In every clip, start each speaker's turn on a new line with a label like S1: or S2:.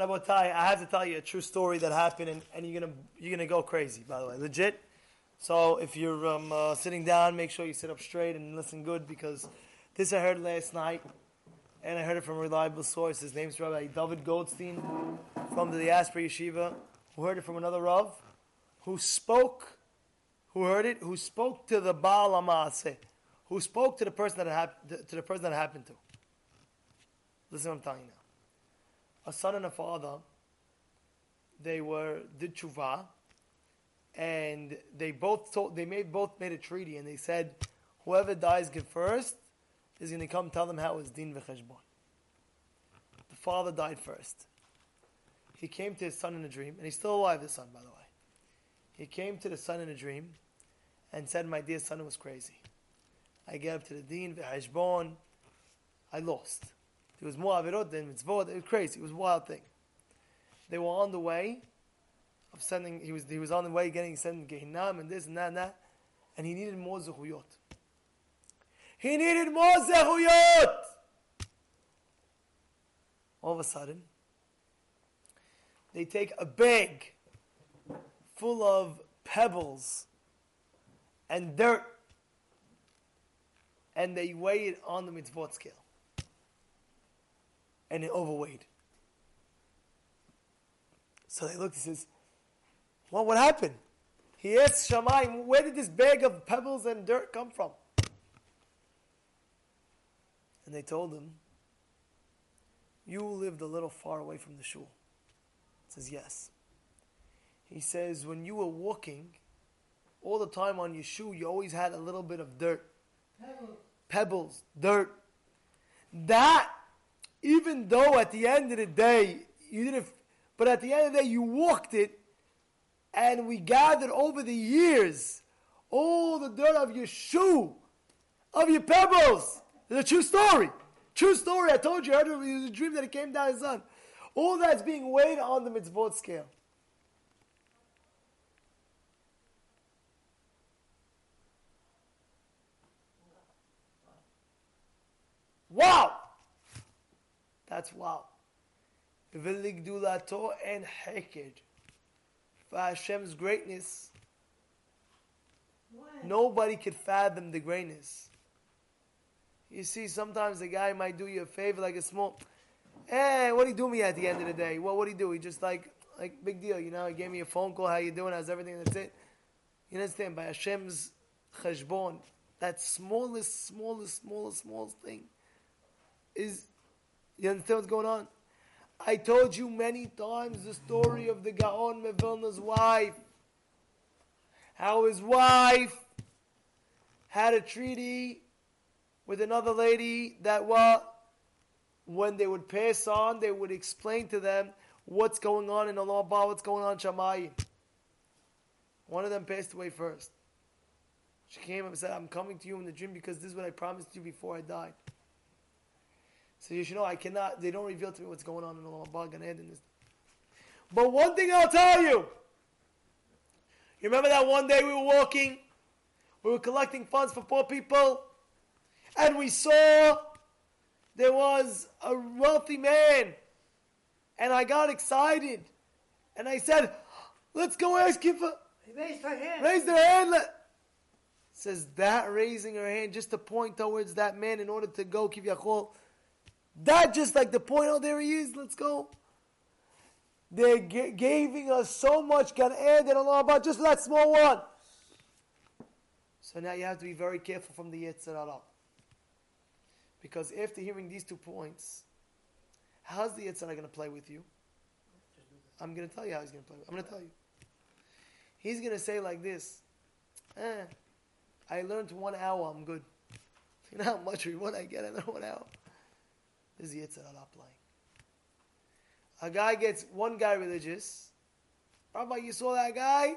S1: Rabotai, I have to tell you a true story that happened, and, and you're gonna you're gonna go crazy. By the way, legit. So if you're um, uh, sitting down, make sure you sit up straight and listen good because this I heard last night, and I heard it from a reliable source. His name's Rabbi David Goldstein from the Diaspora Yeshiva, who heard it from another Rav, who spoke, who heard it, who spoke to the Baal Amase, who spoke to the person that happened to the person that happened to. Listen, what I'm telling you now a son and a father, they were did tshuva, and they both told, they made both made a treaty, and they said, whoever dies first is going to come tell them how it was din v'cheshbon. The father died first. He came to his son in a dream, and he's still alive. The son, by the way, he came to the son in a dream, and said, "My dear son, it was crazy. I gave up to the din v'cheshbon. I lost." There was more avirot than mitzvot. It was crazy. It was a wild thing. They were on the way of sending. He was he was on the way getting sent Gehinam and this and that and that, and he needed more zechuyot. He needed more zechuyot. All of a sudden, they take a bag full of pebbles and dirt, and they weigh it on the mitzvot scale and it overweight. So they looked and says, Well, what happened? He asked Shammai, where did this bag of pebbles and dirt come from? And they told him, You lived a little far away from the shul. He says, Yes. He says, When you were walking, all the time on your shoe, you always had a little bit of dirt. Pebbles. Pebbles, dirt. That even though at the end of the day you didn't, but at the end of the day you walked it, and we gathered over the years all the dirt of your shoe, of your pebbles. It's a true story. True story. I told you, I heard it was a dream that it came down his son. All that's being weighed on the mitzvot scale. Wow! That's wow. V'ligdulato ein cheker. For Hashem's greatness, what? nobody could fathom the greatness. You see, sometimes the guy might do you a favor, like a small, hey, what do you do me at the end of the day? Well, what do you do? He just like, like big deal, you know. He gave me a phone call. How you doing? How's everything? That's it. You understand? By Hashem's cheshbon, that smallest, smallest, smallest, smallest thing is you understand what's going on? I told you many times the story of the Gaon Mevilna's wife. How his wife had a treaty with another lady that what when they would pass on, they would explain to them what's going on in Allah, what's going on in Shamayim. One of them passed away first. She came and said, I'm coming to you in the dream because this is what I promised you before I died. So you should know I cannot. They don't reveal to me what's going on in the Lamabag and Eden. But one thing I'll tell you. You remember that one day we were walking, we were collecting funds for poor people, and we saw there was a wealthy man, and I got excited, and I said, "Let's go ask him for."
S2: He raised her hand.
S1: Raise their hand. Let, says that raising her hand just to point towards that man in order to go give Yachol that just like the point, oh, there he is, let's go. They're g- giving us so much Gan Ed and Allah about just that small one. So now you have to be very careful from the Yetzer Hara. Because after hearing these two points, how's the Yetzer Hara going to play with you? I'm going to tell you how he's going to play. I'm going to tell you. He's going to say like this, eh, I learned one hour, I'm good. You know how much reward I get? I learned one hour. This is Yetzer Hara playing. A guy gets one guy religious. Rabbi, you saw that guy?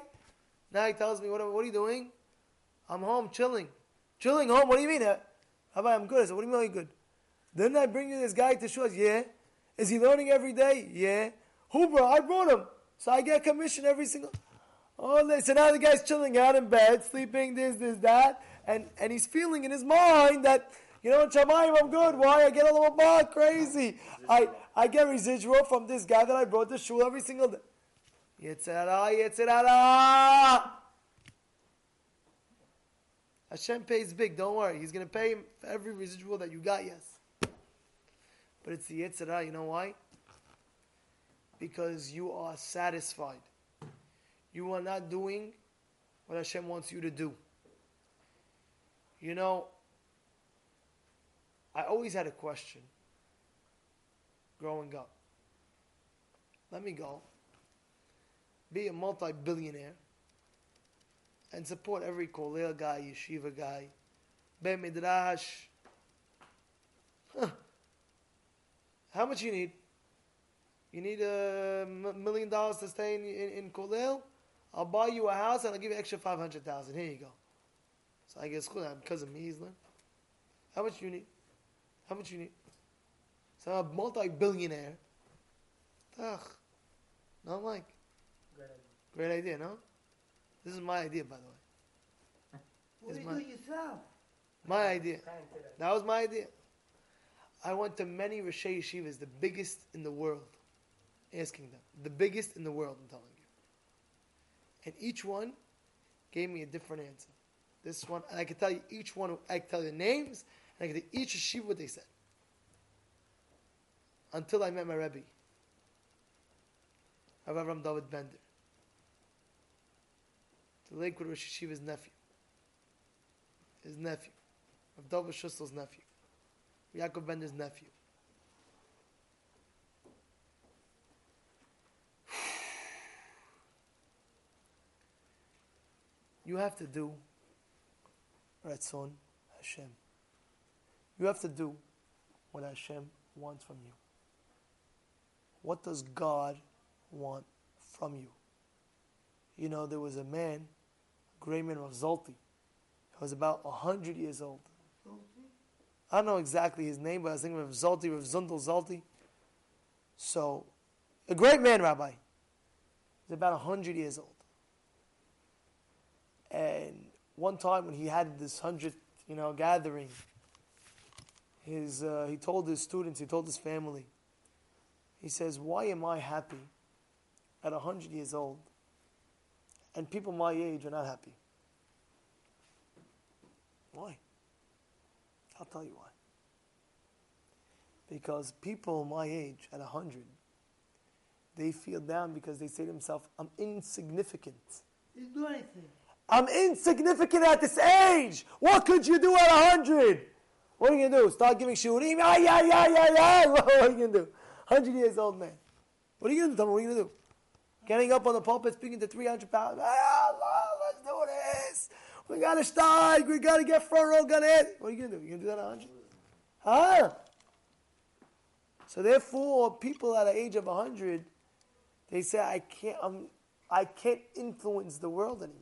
S1: Now he tells me, what, what are you doing? I'm home chilling. Chilling home? What do you mean? Eh? Rabbi, I'm good. I said, what do you mean you're you good? Didn't I bring you this guy to show us? Yeah. Is he learning every day? Yeah. Who brought? I brought him. So I get commission every single. Oh, they, so now the guy's chilling out in bed, sleeping, this, this, that, and and he's feeling in his mind that You know, in Shamayim, I'm good. Why? I get a little more crazy. I, I get residual from this guy that I brought to shul every single day. Yetzer Hara, Yitzhara. Hashem pays big. Don't worry. He's going to pay him for every residual that you got, yes. But it's the Yetzer Hara. You know why? Because you are satisfied. You are not doing what Hashem wants you to do. You know, I always had a question growing up. Let me go, be a multi billionaire, and support every kollel guy, yeshiva guy, be midrash. Huh. How much you need? You need a million dollars to stay in, in, in kollel? I'll buy you a house and I'll give you extra 500000 Here you go. So I get guess because of me, he's learned. How much you need? How much you need? So I'm a multi-billionaire. Ugh. No, Mike. Great idea. Great idea, no? This is my idea, by the way.
S2: What do you do yourself?
S1: My idea. That was my idea. I went to many Roshei Yeshivas, the biggest in the world, asking them. The biggest in the world, I'm telling you. And each one gave me a different answer. This one, and I can tell you each one, I can tell you the names, and I could each yeshiva what they said. Until I met my Rebbe, Rav Avram David Bender, the Lakewood Rosh Yeshiva's nephew, his nephew, Rav David Schustal's nephew, Yaakov Bender's nephew. You have to do Ratzon Hashem. You have to do what Hashem wants from you. What does God want from you? You know, there was a man, a great man of Zolti. He was about a hundred years old. I don't know exactly his name, but I was thinking of Zolti, of Zundel Zolti. So, a great man, Rabbi. He's about a hundred years old. And one time when he had this hundredth, you know, gathering, his uh, he told his students, he told his family, he says, "Why am I happy at hundred years old, and people my age are not happy? Why? I'll tell you why. Because people my age at hundred, they feel down because they say to themselves, "I'm insignificant."
S2: Didn't do anything.
S1: I'm insignificant at this age. What could you do at a hundred? What are you gonna do? Start giving shiurim? Yeah, yeah, yeah, yeah, yeah. What are you gonna do? Hundred years old man. What are you gonna do? What are you gonna do? Getting up on the pulpit, speaking to three hundred pounds. Ah, let's do this. We gotta strike. We gotta get front row. Gun in. What are you gonna do? You gonna do that at hundred? Huh? So therefore, people at the age of hundred, they say, "I can't. I'm, I can't influence the world anymore."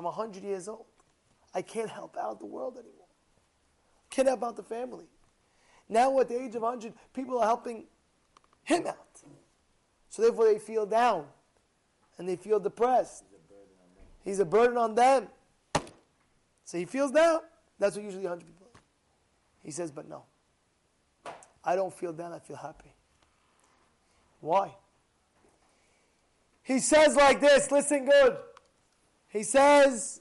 S1: I'm 100 years old. I can't help out the world anymore. Can't help out the family. Now, at the age of 100, people are helping him out. So, therefore, they feel down and they feel depressed. He's a burden on them. So, he feels down. That's what usually 100 people are. He says, but no. I don't feel down, I feel happy. Why? He says like this listen good. He says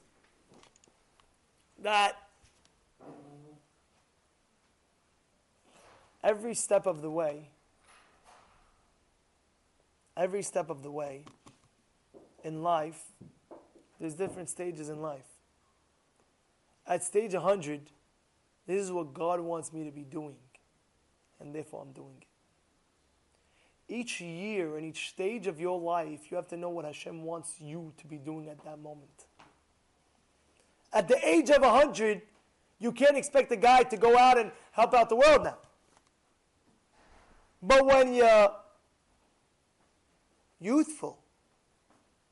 S1: that every step of the way, every step of the way in life, there's different stages in life. At stage 100, this is what God wants me to be doing, and therefore I'm doing it each year and each stage of your life, you have to know what Hashem wants you to be doing at that moment. At the age of 100, you can't expect a guy to go out and help out the world now. But when you're youthful,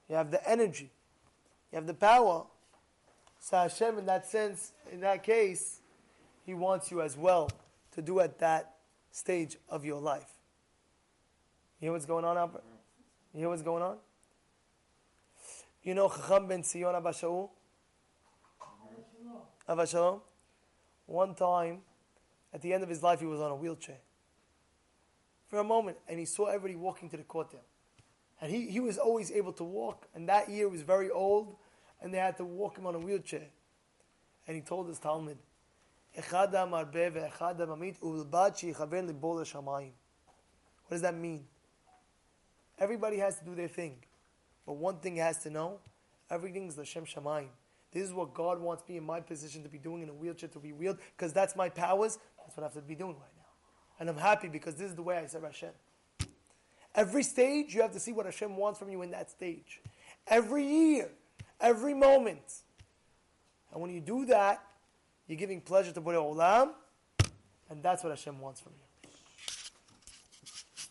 S1: you have the energy, you have the power, so Hashem, in that sense, in that case, He wants you as well to do at that stage of your life. You hear what's going on, Albert? You hear what's going on? You know Chacham ben Sion Abba Shaul? Shalom? One time, at the end of his life, he was on a wheelchair. For a moment, and he saw everybody walking to the kotel. And he, he was always able to walk, and that year was very old, and they had to walk him on a wheelchair. And he told his Talmud, what does that mean? Everybody has to do their thing. But one thing he has to know, everything is Lashem Shamayim. This is what God wants me in my position to be doing in a wheelchair to be wheeled, because that's my powers. That's what I have to be doing right now. And I'm happy because this is the way I serve Hashem. Every stage, you have to see what Hashem wants from you in that stage. Every year, every moment. And when you do that, you're giving pleasure to Borei Olam, and that's what Hashem wants from you.